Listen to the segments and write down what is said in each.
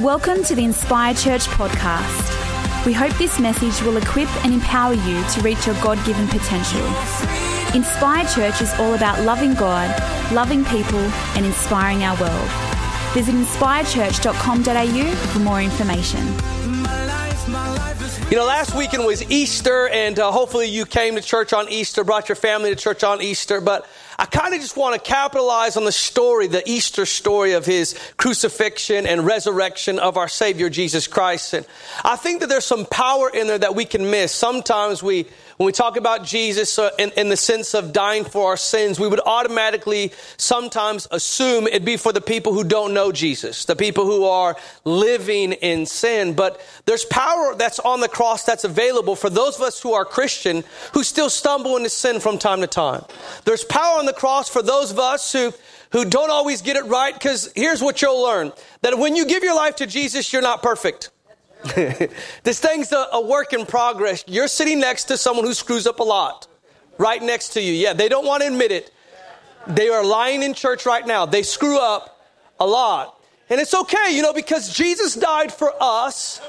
Welcome to the Inspire Church podcast. We hope this message will equip and empower you to reach your God given potential. Inspire Church is all about loving God, loving people, and inspiring our world. Visit inspirechurch.com.au for more information. You know, last weekend was Easter, and uh, hopefully you came to church on Easter, brought your family to church on Easter. But I kind of just want to capitalize on the story, the Easter story of his crucifixion and resurrection of our Savior Jesus Christ. And I think that there's some power in there that we can miss. Sometimes we when we talk about Jesus uh, in, in, the sense of dying for our sins, we would automatically sometimes assume it'd be for the people who don't know Jesus, the people who are living in sin. But there's power that's on the cross that's available for those of us who are Christian who still stumble into sin from time to time. There's power on the cross for those of us who who don't always get it right because here's what you'll learn that when you give your life to Jesus, you're not perfect. this thing's a, a work in progress. You're sitting next to someone who screws up a lot, right next to you. Yeah, they don't want to admit it. They are lying in church right now. They screw up a lot. And it's okay, you know, because Jesus died for us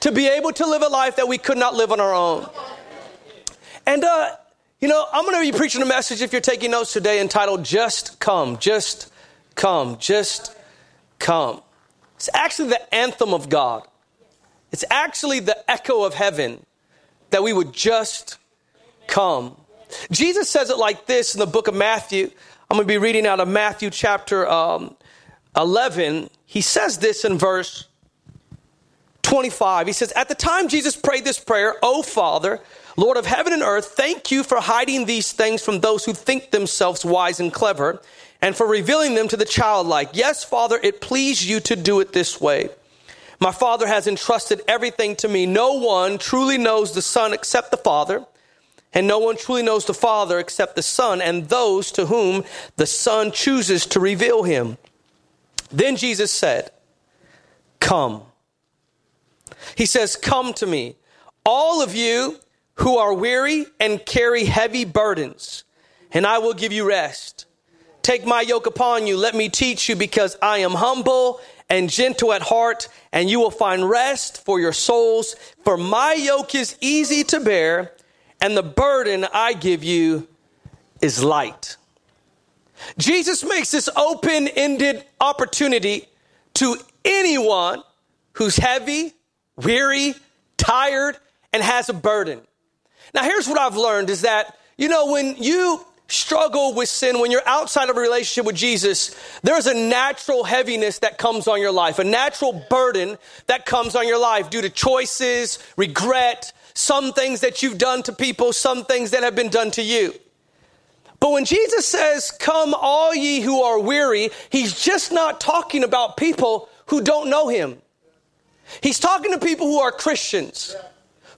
to be able to live a life that we could not live on our own. And, uh, you know, I'm going to be preaching a message if you're taking notes today entitled Just Come, Just Come, Just Come. It's actually the anthem of God. It's actually the echo of heaven that we would just come. Jesus says it like this in the book of Matthew. I'm going to be reading out of Matthew chapter um, 11. He says this in verse 25. He says, At the time Jesus prayed this prayer, O Father, Lord of heaven and earth, thank you for hiding these things from those who think themselves wise and clever, and for revealing them to the childlike. Yes, Father, it pleased you to do it this way. My Father has entrusted everything to me. No one truly knows the Son except the Father, and no one truly knows the Father except the Son, and those to whom the Son chooses to reveal him. Then Jesus said, Come. He says, Come to me, all of you who are weary and carry heavy burdens, and I will give you rest. Take my yoke upon you. Let me teach you because I am humble and gentle at heart, and you will find rest for your souls. For my yoke is easy to bear, and the burden I give you is light. Jesus makes this open ended opportunity to anyone who's heavy, weary, tired, and has a burden. Now, here's what I've learned is that, you know, when you struggle with sin, when you're outside of a relationship with Jesus, there's a natural heaviness that comes on your life, a natural burden that comes on your life due to choices, regret, some things that you've done to people, some things that have been done to you. But when Jesus says, Come, all ye who are weary, he's just not talking about people who don't know him. He's talking to people who are Christians,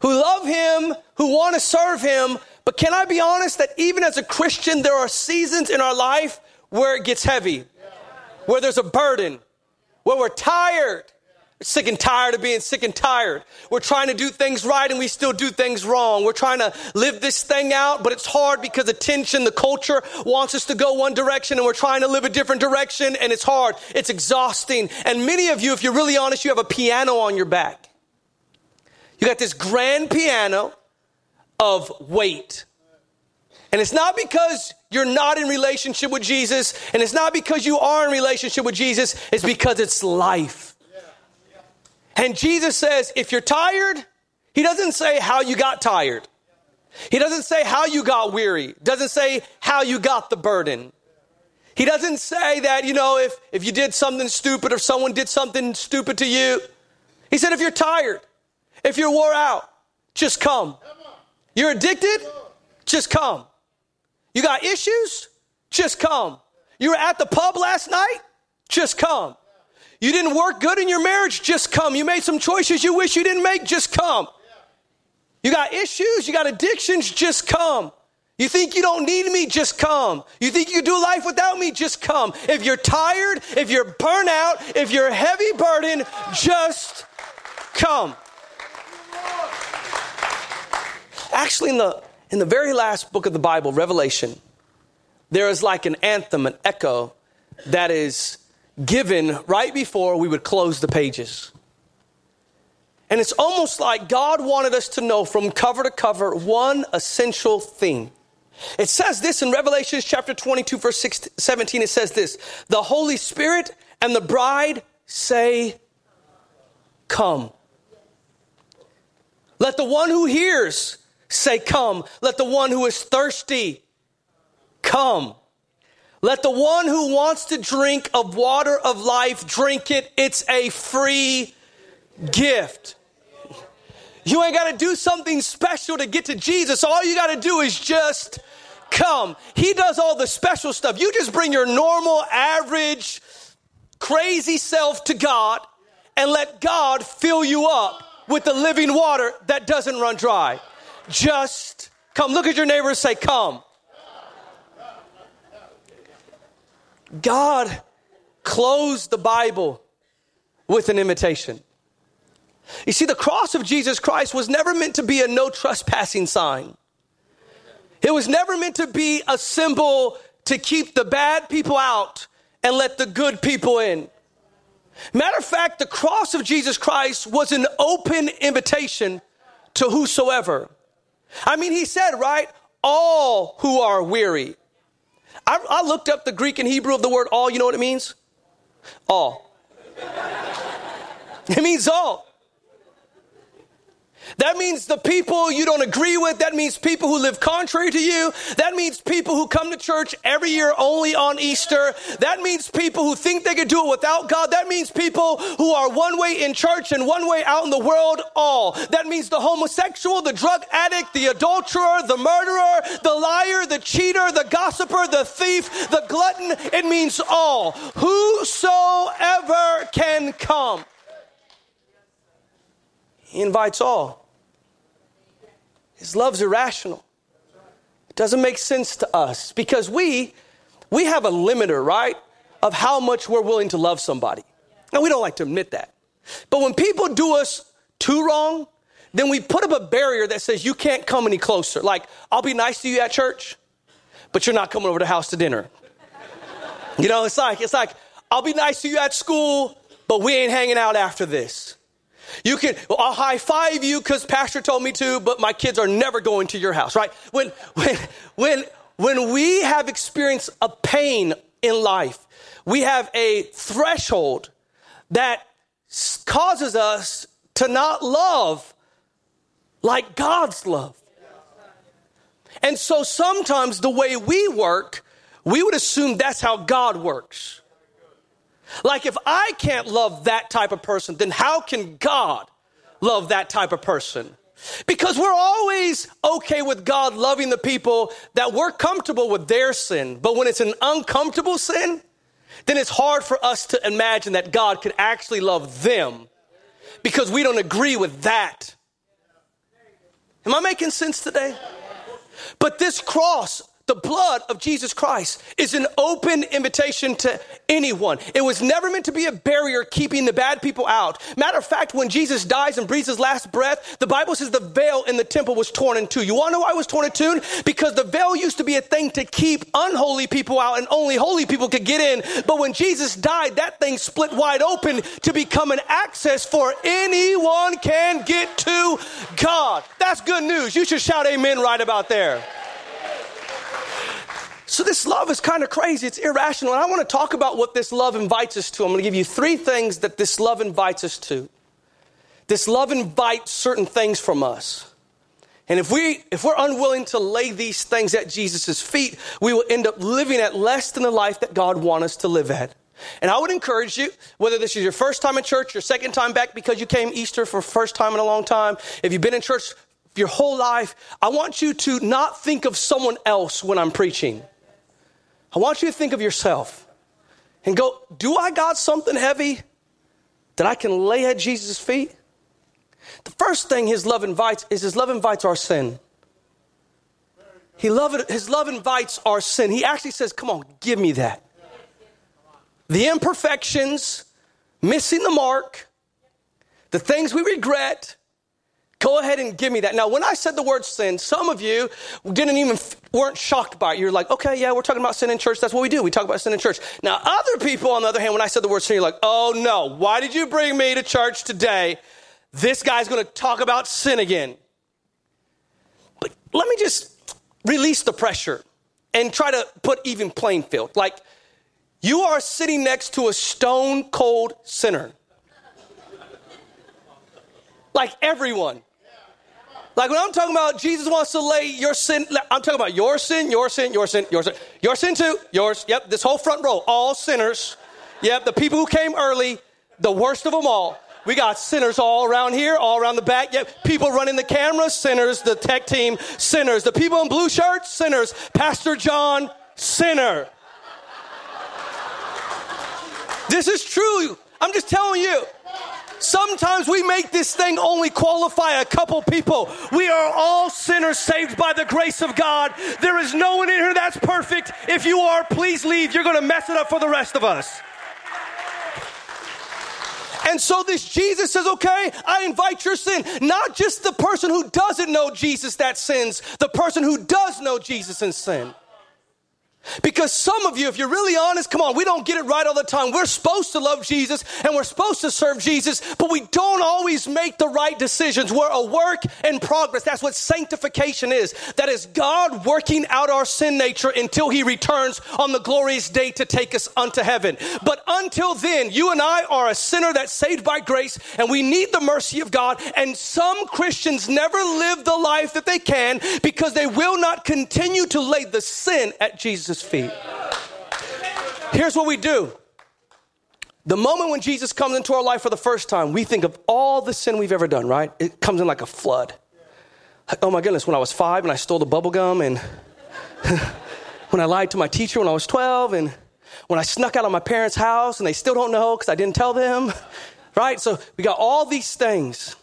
who love him, who want to serve him, but can I be honest that even as a Christian, there are seasons in our life where it gets heavy, where there's a burden, where we're tired, sick and tired of being sick and tired. We're trying to do things right and we still do things wrong. We're trying to live this thing out, but it's hard because the tension, the culture wants us to go one direction and we're trying to live a different direction and it's hard. It's exhausting. And many of you, if you're really honest, you have a piano on your back. You got this grand piano of weight. And it's not because you're not in relationship with Jesus, and it's not because you are in relationship with Jesus, it's because it's life. And Jesus says, if you're tired, he doesn't say how you got tired. He doesn't say how you got weary. Doesn't say how you got the burden. He doesn't say that, you know, if, if you did something stupid or someone did something stupid to you. He said, if you're tired, if you're wore out, just come. You're addicted? Just come. You got issues? Just come. You were at the pub last night? Just come. You didn't work good in your marriage? Just come. You made some choices you wish you didn't make? Just come. You got issues? You got addictions? Just come. You think you don't need me? Just come. You think you do life without me? Just come. If you're tired, if you're burnt out, if you're heavy burden, just come. Actually, in the, in the very last book of the Bible, Revelation, there is like an anthem, an echo that is given right before we would close the pages. And it's almost like God wanted us to know from cover to cover one essential thing. It says this in Revelation chapter 22, verse 17. It says this The Holy Spirit and the bride say, Come. Let the one who hears say, Come. Let the one who is thirsty come. Let the one who wants to drink of water of life drink it. It's a free gift. You ain't got to do something special to get to Jesus. All you got to do is just come. He does all the special stuff. You just bring your normal, average, crazy self to God and let God fill you up with the living water that doesn't run dry. Just come. Look at your neighbor and say, Come. God closed the Bible with an invitation. You see, the cross of Jesus Christ was never meant to be a no trespassing sign. It was never meant to be a symbol to keep the bad people out and let the good people in. Matter of fact, the cross of Jesus Christ was an open invitation to whosoever. I mean, he said, right? All who are weary. I, I looked up the Greek and Hebrew of the word all. You know what it means? All. it means all. That means the people you don't agree with. That means people who live contrary to you. That means people who come to church every year only on Easter. That means people who think they can do it without God. That means people who are one way in church and one way out in the world, all. That means the homosexual, the drug addict, the adulterer, the murderer, the liar, the cheater, the gossiper, the thief, the glutton. It means all. Whosoever can come. He invites all. His love's irrational. It doesn't make sense to us because we we have a limiter, right, of how much we're willing to love somebody. And we don't like to admit that. But when people do us too wrong, then we put up a barrier that says you can't come any closer. Like, I'll be nice to you at church, but you're not coming over to the house to dinner. You know, it's like, it's like, I'll be nice to you at school, but we ain't hanging out after this. You can, well, I'll high five you because pastor told me to, but my kids are never going to your house, right? When, when, when, when we have experienced a pain in life, we have a threshold that causes us to not love like God's love. And so sometimes the way we work, we would assume that's how God works. Like, if I can't love that type of person, then how can God love that type of person? Because we're always okay with God loving the people that we're comfortable with their sin. But when it's an uncomfortable sin, then it's hard for us to imagine that God could actually love them because we don't agree with that. Am I making sense today? But this cross the blood of Jesus Christ is an open invitation to anyone. It was never meant to be a barrier keeping the bad people out. Matter of fact, when Jesus dies and breathes his last breath, the Bible says the veil in the temple was torn in two. You want to know why it was torn in two? Because the veil used to be a thing to keep unholy people out and only holy people could get in. But when Jesus died, that thing split wide open to become an access for anyone can get to God. That's good news. You should shout amen right about there. So, this love is kind of crazy. It's irrational. And I want to talk about what this love invites us to. I'm going to give you three things that this love invites us to. This love invites certain things from us. And if, we, if we're unwilling to lay these things at Jesus' feet, we will end up living at less than the life that God wants us to live at. And I would encourage you, whether this is your first time in church, your second time back because you came Easter for first time in a long time, if you've been in church your whole life, I want you to not think of someone else when I'm preaching. I want you to think of yourself and go, Do I got something heavy that I can lay at Jesus' feet? The first thing his love invites is his love invites our sin. He love his love invites our sin. He actually says, Come on, give me that. The imperfections, missing the mark, the things we regret, Go ahead and give me that. Now, when I said the word sin, some of you didn't even weren't shocked by it. You're like, okay, yeah, we're talking about sin in church. That's what we do. We talk about sin in church. Now, other people, on the other hand, when I said the word sin, you're like, oh no, why did you bring me to church today? This guy's going to talk about sin again. But let me just release the pressure and try to put even playing field. Like, you are sitting next to a stone cold sinner. Like everyone. Like when I'm talking about Jesus wants to lay your sin, I'm talking about your sin, your sin, your sin, your sin, your sin too, yours. Yep, this whole front row, all sinners. Yep, the people who came early, the worst of them all. We got sinners all around here, all around the back. Yep, people running the cameras, sinners. The tech team, sinners. The people in blue shirts, sinners. Pastor John, sinner. This is true. I'm just telling you. Sometimes we make this thing only qualify a couple people. We are all sinners saved by the grace of God. There is no one in here that's perfect. If you are, please leave. You're going to mess it up for the rest of us. And so this Jesus says, okay, I invite your sin. Not just the person who doesn't know Jesus that sins, the person who does know Jesus and sin. Because some of you, if you're really honest, come on, we don't get it right all the time. We're supposed to love Jesus and we're supposed to serve Jesus, but we don't always make the right decisions. We're a work in progress. That's what sanctification is. That is God working out our sin nature until he returns on the glorious day to take us unto heaven. But until then, you and I are a sinner that's saved by grace and we need the mercy of God. And some Christians never live the life that they can because they will not continue to lay the sin at Jesus' Feet. Here's what we do. The moment when Jesus comes into our life for the first time, we think of all the sin we've ever done, right? It comes in like a flood. Like, oh my goodness, when I was five and I stole the bubble gum, and when I lied to my teacher when I was 12, and when I snuck out of my parents' house and they still don't know because I didn't tell them, right? So we got all these things.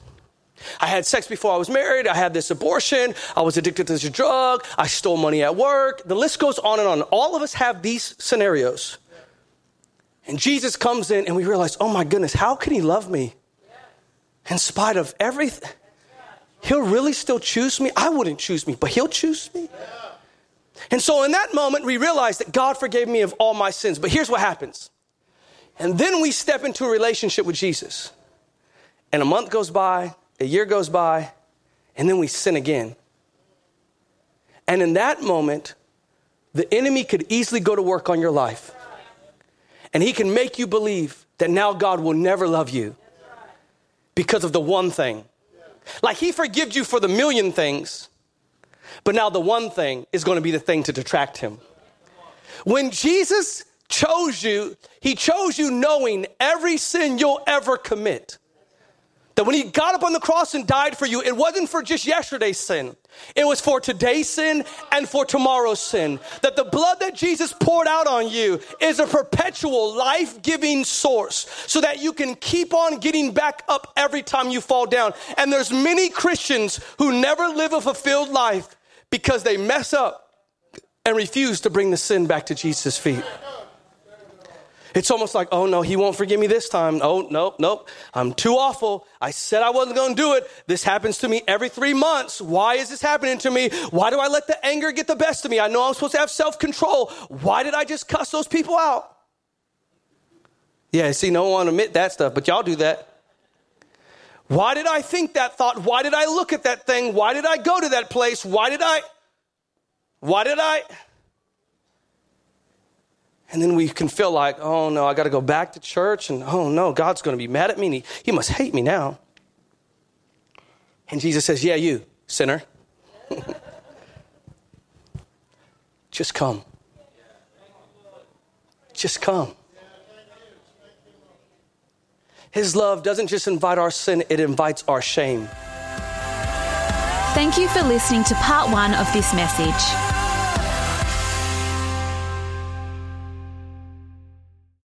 I had sex before I was married. I had this abortion. I was addicted to this drug. I stole money at work. The list goes on and on. All of us have these scenarios. And Jesus comes in and we realize, oh my goodness, how can he love me? In spite of everything. He'll really still choose me. I wouldn't choose me, but he'll choose me. And so in that moment, we realize that God forgave me of all my sins. But here's what happens. And then we step into a relationship with Jesus. And a month goes by, a year goes by, and then we sin again. And in that moment, the enemy could easily go to work on your life. And he can make you believe that now God will never love you because of the one thing. Like he forgives you for the million things, but now the one thing is going to be the thing to detract him. When Jesus chose you, he chose you knowing every sin you'll ever commit. That when he got up on the cross and died for you, it wasn't for just yesterday's sin. It was for today's sin and for tomorrow's sin. That the blood that Jesus poured out on you is a perpetual life giving source so that you can keep on getting back up every time you fall down. And there's many Christians who never live a fulfilled life because they mess up and refuse to bring the sin back to Jesus' feet. It's almost like, oh no, he won't forgive me this time. Oh, nope, nope. I'm too awful. I said I wasn't going to do it. This happens to me every three months. Why is this happening to me? Why do I let the anger get the best of me? I know I'm supposed to have self control. Why did I just cuss those people out? Yeah, see, no one admit that stuff, but y'all do that. Why did I think that thought? Why did I look at that thing? Why did I go to that place? Why did I? Why did I? And then we can feel like, oh no, I got to go back to church, and oh no, God's going to be mad at me, and he, he must hate me now. And Jesus says, yeah, you, sinner. Just come. Just come. His love doesn't just invite our sin, it invites our shame. Thank you for listening to part one of this message.